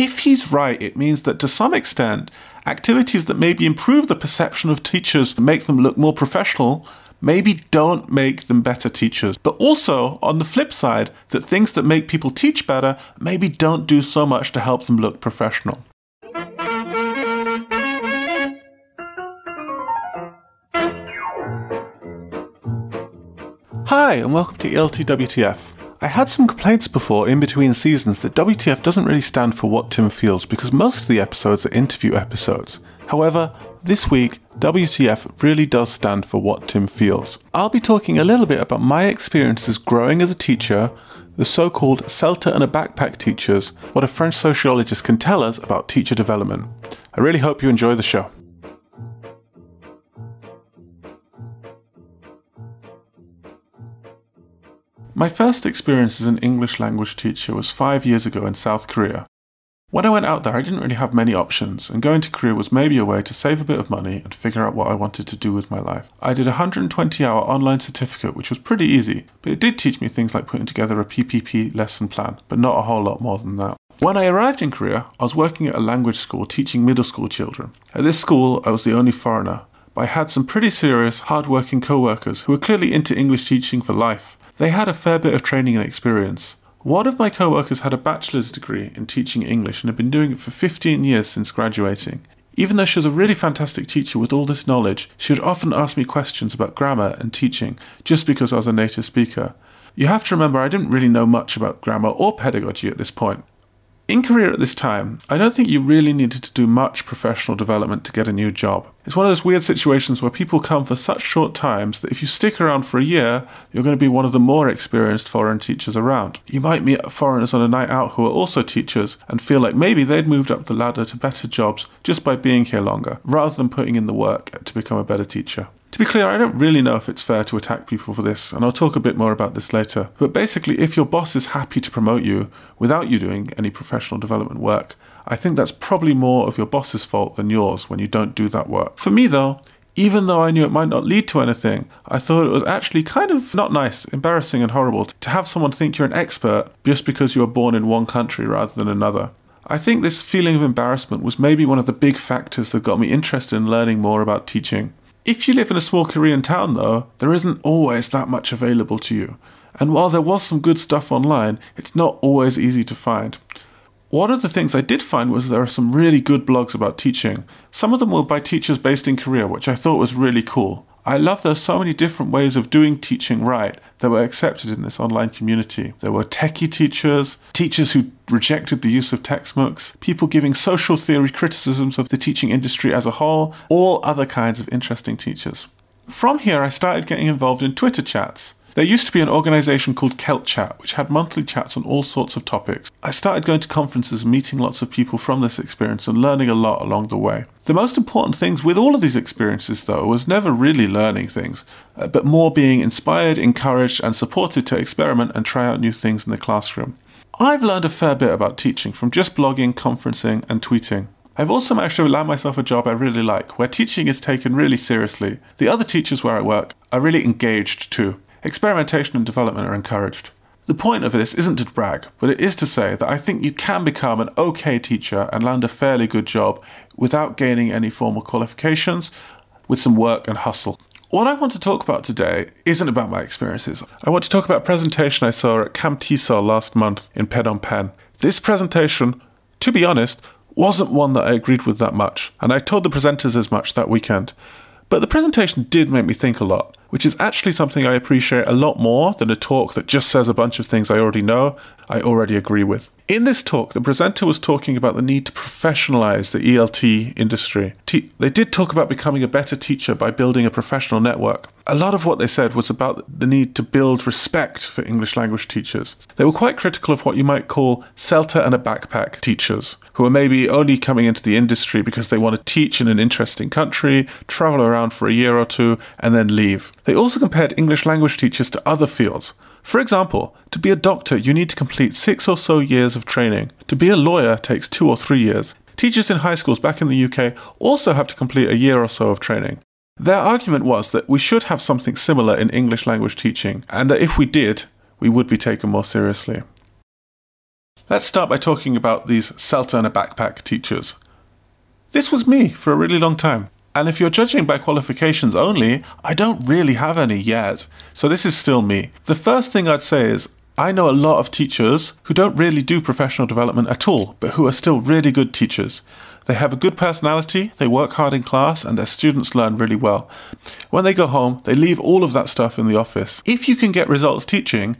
if he's right, it means that to some extent, activities that maybe improve the perception of teachers, make them look more professional, maybe don't make them better teachers. But also, on the flip side, that things that make people teach better maybe don't do so much to help them look professional. Hi, and welcome to ELT WTF. I had some complaints before in between seasons that WTF doesn't really stand for what Tim feels because most of the episodes are interview episodes. However, this week, WTF really does stand for what Tim feels. I'll be talking a little bit about my experiences growing as a teacher, the so called CELTA and a backpack teachers, what a French sociologist can tell us about teacher development. I really hope you enjoy the show. My first experience as an English language teacher was five years ago in South Korea. When I went out there, I didn't really have many options, and going to Korea was maybe a way to save a bit of money and figure out what I wanted to do with my life. I did a 120 hour online certificate, which was pretty easy, but it did teach me things like putting together a PPP lesson plan, but not a whole lot more than that. When I arrived in Korea, I was working at a language school teaching middle school children. At this school, I was the only foreigner, but I had some pretty serious, hard-working co-workers who were clearly into English teaching for life. They had a fair bit of training and experience. One of my co workers had a bachelor's degree in teaching English and had been doing it for 15 years since graduating. Even though she was a really fantastic teacher with all this knowledge, she would often ask me questions about grammar and teaching just because I was a native speaker. You have to remember I didn't really know much about grammar or pedagogy at this point. In Korea at this time, I don't think you really needed to do much professional development to get a new job. It's one of those weird situations where people come for such short times that if you stick around for a year, you're going to be one of the more experienced foreign teachers around. You might meet foreigners on a night out who are also teachers and feel like maybe they'd moved up the ladder to better jobs just by being here longer, rather than putting in the work to become a better teacher. To be clear, I don't really know if it's fair to attack people for this, and I'll talk a bit more about this later. But basically, if your boss is happy to promote you without you doing any professional development work, I think that's probably more of your boss's fault than yours when you don't do that work. For me, though, even though I knew it might not lead to anything, I thought it was actually kind of not nice, embarrassing, and horrible to have someone think you're an expert just because you were born in one country rather than another. I think this feeling of embarrassment was maybe one of the big factors that got me interested in learning more about teaching. If you live in a small Korean town, though, there isn't always that much available to you. And while there was some good stuff online, it's not always easy to find. One of the things I did find was there are some really good blogs about teaching. Some of them were by teachers based in Korea, which I thought was really cool. I love there's so many different ways of doing teaching right that were accepted in this online community. There were techie teachers, teachers who rejected the use of textbooks, people giving social theory criticisms of the teaching industry as a whole, all other kinds of interesting teachers. From here, I started getting involved in Twitter chats. There used to be an organization called ELTchat, which had monthly chats on all sorts of topics. I started going to conferences, meeting lots of people from this experience, and learning a lot along the way. The most important things with all of these experiences, though, was never really learning things, uh, but more being inspired, encouraged, and supported to experiment and try out new things in the classroom. I've learned a fair bit about teaching from just blogging, conferencing, and tweeting. I've also managed to land myself a job I really like, where teaching is taken really seriously. The other teachers where I work are really engaged too. Experimentation and development are encouraged. The point of this isn't to brag, but it is to say that I think you can become an okay teacher and land a fairly good job without gaining any formal qualifications, with some work and hustle. What I want to talk about today isn't about my experiences. I want to talk about a presentation I saw at CamTESOL last month in Phnom Penh. This presentation, to be honest, wasn't one that I agreed with that much, and I told the presenters as much that weekend. But the presentation did make me think a lot, which is actually something I appreciate a lot more than a talk that just says a bunch of things I already know, I already agree with. In this talk, the presenter was talking about the need to professionalize the ELT industry. They did talk about becoming a better teacher by building a professional network. A lot of what they said was about the need to build respect for English language teachers. They were quite critical of what you might call CELTA and a backpack teachers, who are maybe only coming into the industry because they want to teach in an interesting country, travel around for a year or two, and then leave. They also compared English language teachers to other fields, for example, to be a doctor, you need to complete six or so years of training. To be a lawyer takes two or three years. Teachers in high schools back in the UK also have to complete a year or so of training. Their argument was that we should have something similar in English language teaching, and that if we did, we would be taken more seriously. Let's start by talking about these CELTA backpack teachers. This was me for a really long time. And if you're judging by qualifications only, I don't really have any yet. So this is still me. The first thing I'd say is I know a lot of teachers who don't really do professional development at all, but who are still really good teachers. They have a good personality, they work hard in class, and their students learn really well. When they go home, they leave all of that stuff in the office. If you can get results teaching,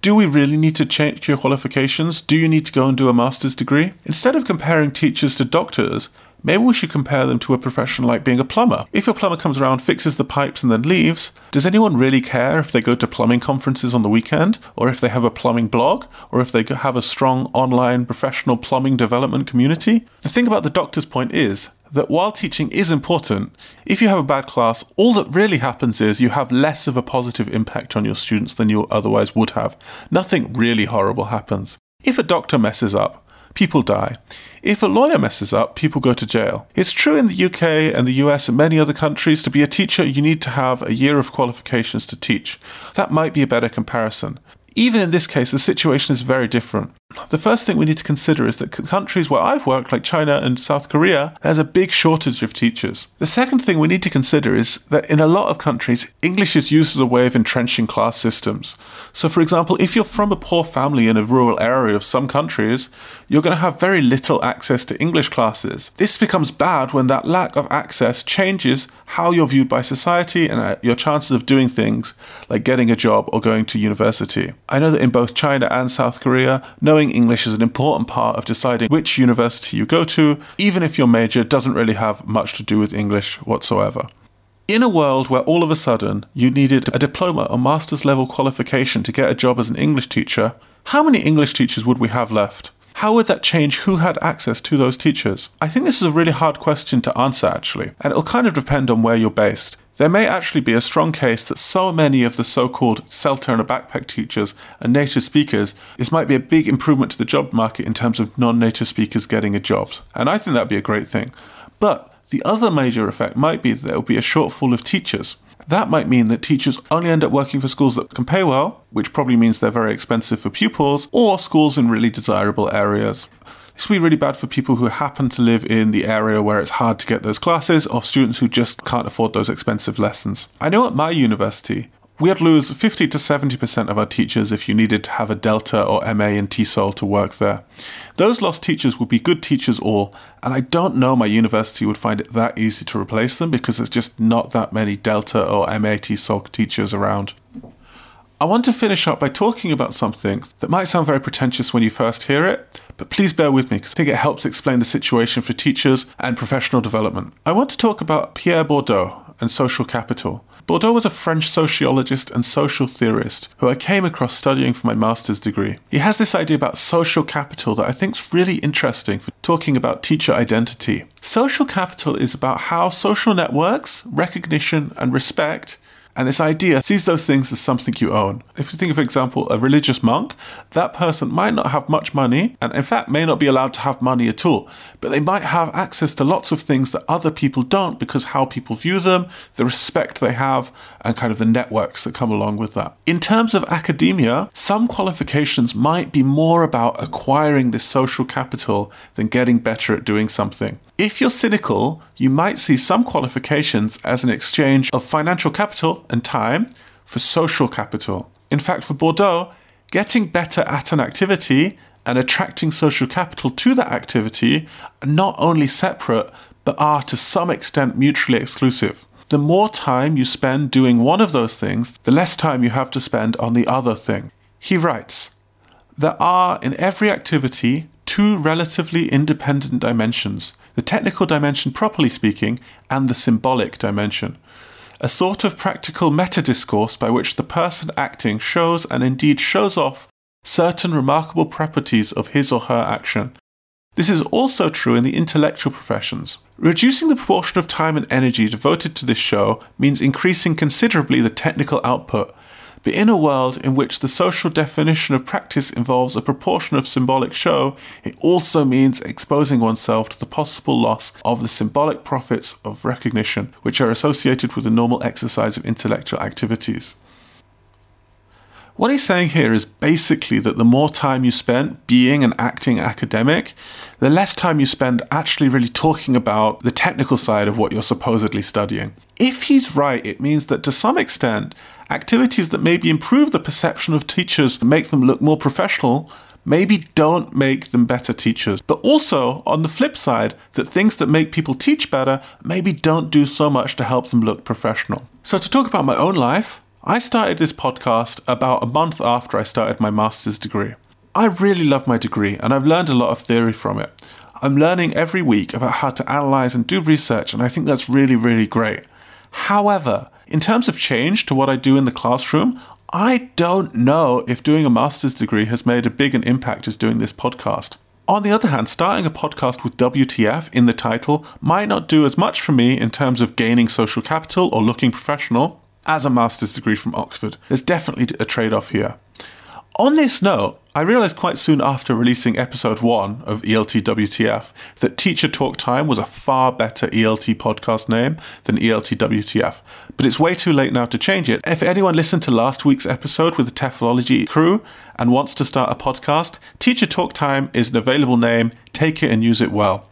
do we really need to change your qualifications? Do you need to go and do a master's degree? Instead of comparing teachers to doctors, maybe we should compare them to a profession like being a plumber. If your plumber comes around, fixes the pipes, and then leaves, does anyone really care if they go to plumbing conferences on the weekend, or if they have a plumbing blog, or if they have a strong online professional plumbing development community? The thing about the doctor's point is that while teaching is important, if you have a bad class, all that really happens is you have less of a positive impact on your students than you otherwise would have. Nothing really horrible happens. If a doctor messes up, people die. If a lawyer messes up, people go to jail. It's true in the UK and the US and many other countries to be a teacher, you need to have a year of qualifications to teach. That might be a better comparison. Even in this case, the situation is very different. The first thing we need to consider is that countries where I've worked, like China and South Korea, there's a big shortage of teachers. The second thing we need to consider is that in a lot of countries, English is used as a way of entrenching class systems. So, for example, if you're from a poor family in a rural area of some countries, you're going to have very little access to English classes. This becomes bad when that lack of access changes how you're viewed by society and uh, your chances of doing things like getting a job or going to university. I know that in both China and South Korea, knowing English is an important part of deciding which university you go to, even if your major doesn't really have much to do with English whatsoever. In a world where all of a sudden you needed a diploma or master's level qualification to get a job as an English teacher, how many English teachers would we have left? How would that change who had access to those teachers? I think this is a really hard question to answer actually, and it'll kind of depend on where you're based. There may actually be a strong case that so many of the so called CELTA backpack teachers are native speakers, this might be a big improvement to the job market in terms of non native speakers getting a job. And I think that'd be a great thing. But the other major effect might be that there will be a shortfall of teachers. That might mean that teachers only end up working for schools that can pay well, which probably means they're very expensive for pupils, or schools in really desirable areas. This will be really bad for people who happen to live in the area where it's hard to get those classes, or students who just can't afford those expensive lessons. I know at my university, We'd lose 50 to 70% of our teachers if you needed to have a Delta or MA in TESOL to work there. Those lost teachers would be good teachers all, and I don't know my university would find it that easy to replace them because there's just not that many Delta or MA TESOL teachers around. I want to finish up by talking about something that might sound very pretentious when you first hear it, but please bear with me because I think it helps explain the situation for teachers and professional development. I want to talk about Pierre Bourdieu and social capital. Bourdieu was a French sociologist and social theorist who I came across studying for my master's degree. He has this idea about social capital that I think is really interesting for talking about teacher identity. Social capital is about how social networks, recognition, and respect and this idea sees those things as something you own. If you think, for example, a religious monk, that person might not have much money, and in fact may not be allowed to have money at all, but they might have access to lots of things that other people don't because how people view them, the respect they have, and kind of the networks that come along with that. In terms of academia, some qualifications might be more about acquiring this social capital than getting better at doing something. If you're cynical, you might see some qualifications as an exchange of financial capital and time for social capital. In fact, for Bourdieu, getting better at an activity and attracting social capital to that activity are not only separate, but are to some extent mutually exclusive. The more time you spend doing one of those things, the less time you have to spend on the other thing. He writes, There are in every activity two relatively independent dimensions the technical dimension, properly speaking, and the symbolic dimension. A sort of practical meta discourse by which the person acting shows and indeed shows off certain remarkable properties of his or her action. This is also true in the intellectual professions. Reducing the proportion of time and energy devoted to this show means increasing considerably the technical output, but in a world in which the social definition of practice involves a proportion of symbolic show, it also means exposing oneself to the possible loss of the symbolic profits of recognition, which are associated with the normal exercise of intellectual activities. What he's saying here is basically that the more time you spend being an acting academic, the less time you spend actually really talking about the technical side of what you're supposedly studying. If he's right, it means that to some extent, activities that maybe improve the perception of teachers, make them look more professional, maybe don't make them better teachers. But also, on the flip side, that things that make people teach better maybe don't do so much to help them look professional. So, to talk about my own life, I started this podcast about a month after I started my master's degree. I really love my degree and I've learned a lot of theory from it. I'm learning every week about how to analyze and do research, and I think that's really, really great. However, in terms of change to what I do in the classroom, I don't know if doing a master's degree has made as big an impact as doing this podcast. On the other hand, starting a podcast with WTF in the title might not do as much for me in terms of gaining social capital or looking professional, as a master's degree from Oxford. There's definitely a trade off here. On this note, I realised quite soon after releasing episode 1 of ELT WTF that Teacher Talk Time was a far better ELT podcast name than ELT WTF, but it's way too late now to change it. If anyone listened to last week's episode with the TEFLology crew and wants to start a podcast, Teacher Talk Time is an available name. Take it and use it well.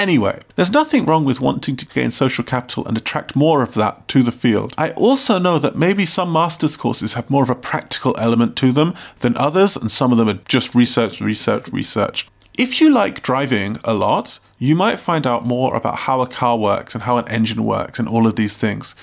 Anyway, there's nothing wrong with wanting to gain social capital and attract more of that to the field. I also know that maybe some master's courses have more of a practical element to them than others, and some of them are just research, research, research. If you like driving a lot, you might find out more about how a car works and how an engine works and all of these things.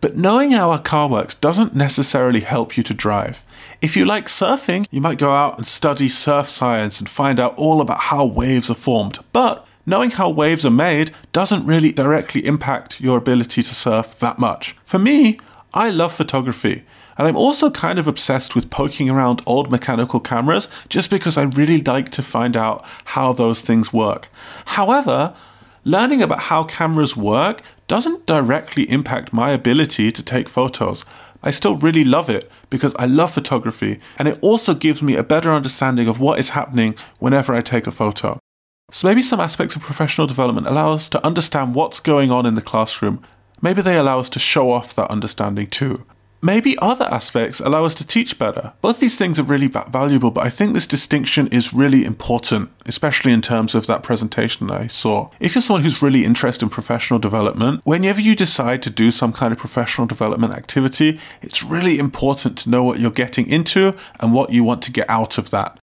But knowing how a car works doesn't necessarily help you to drive. If you like surfing, you might go out and study surf science and find out all about how waves are formed. But knowing how waves are made doesn't really directly impact your ability to surf that much. For me, I love photography. And I'm also kind of obsessed with poking around old mechanical cameras just because I really like to find out how those things work. However, learning about how cameras work doesn't directly impact my ability to take photos. I still really love it because I love photography and it also gives me a better understanding of what is happening whenever I take a photo. So maybe some aspects of professional development allow us to understand what's going on in the classroom. Maybe they allow us to show off that understanding too. Maybe other aspects allow us to teach better. Both these things are really valuable, but I think this distinction is really important, especially in terms of that presentation I saw. If you're someone who's really interested in professional development, whenever you decide to do some kind of professional development activity, it's really important to know what you're getting into and what you want to get out of that.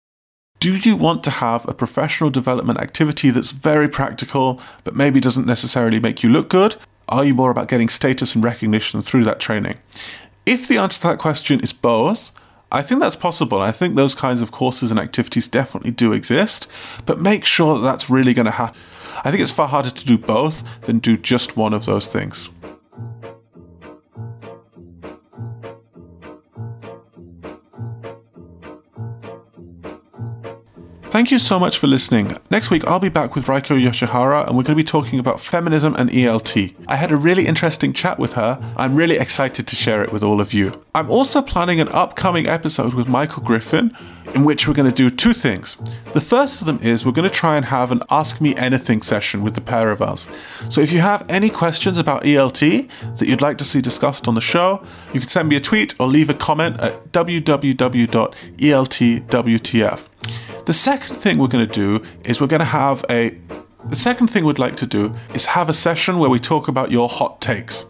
Do you want to have a professional development activity that's very practical, but maybe doesn't necessarily make you look good? Are you more about getting status and recognition through that training? If the answer to that question is both, I think that's possible. I think those kinds of courses and activities definitely do exist, but make sure that that's really going to happen. I think it's far harder to do both than do just one of those things. Thank you so much for listening. Next week, I'll be back with Reiko Yoshihara and we're going to be talking about feminism and ELT. I had a really interesting chat with her. I'm really excited to share it with all of you. I'm also planning an upcoming episode with Michael Griffin in which we're going to do two things. The first of them is we're going to try and have an Ask Me Anything session with the pair of us. So if you have any questions about ELT that you'd like to see discussed on the show, you can send me a tweet or leave a comment at www.eltwtf. The second thing we're going to do is we're going to have a. The second thing we'd like to do is have a session where we talk about your hot takes.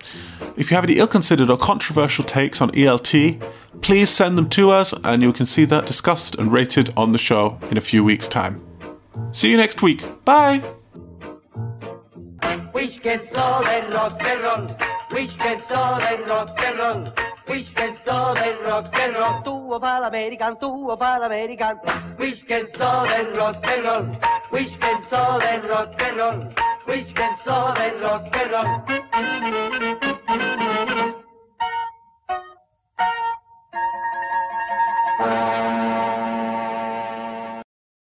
If you have any ill considered or controversial takes on ELT, please send them to us and you can see that discussed and rated on the show in a few weeks' time. See you next week. Bye! Rock and roll. Rock and roll. Wish que so rock and roll. Tuo pal American, tuo pal American. Wish que so rock and roll. Wish que so rock and roll. Wish que so rock and roll.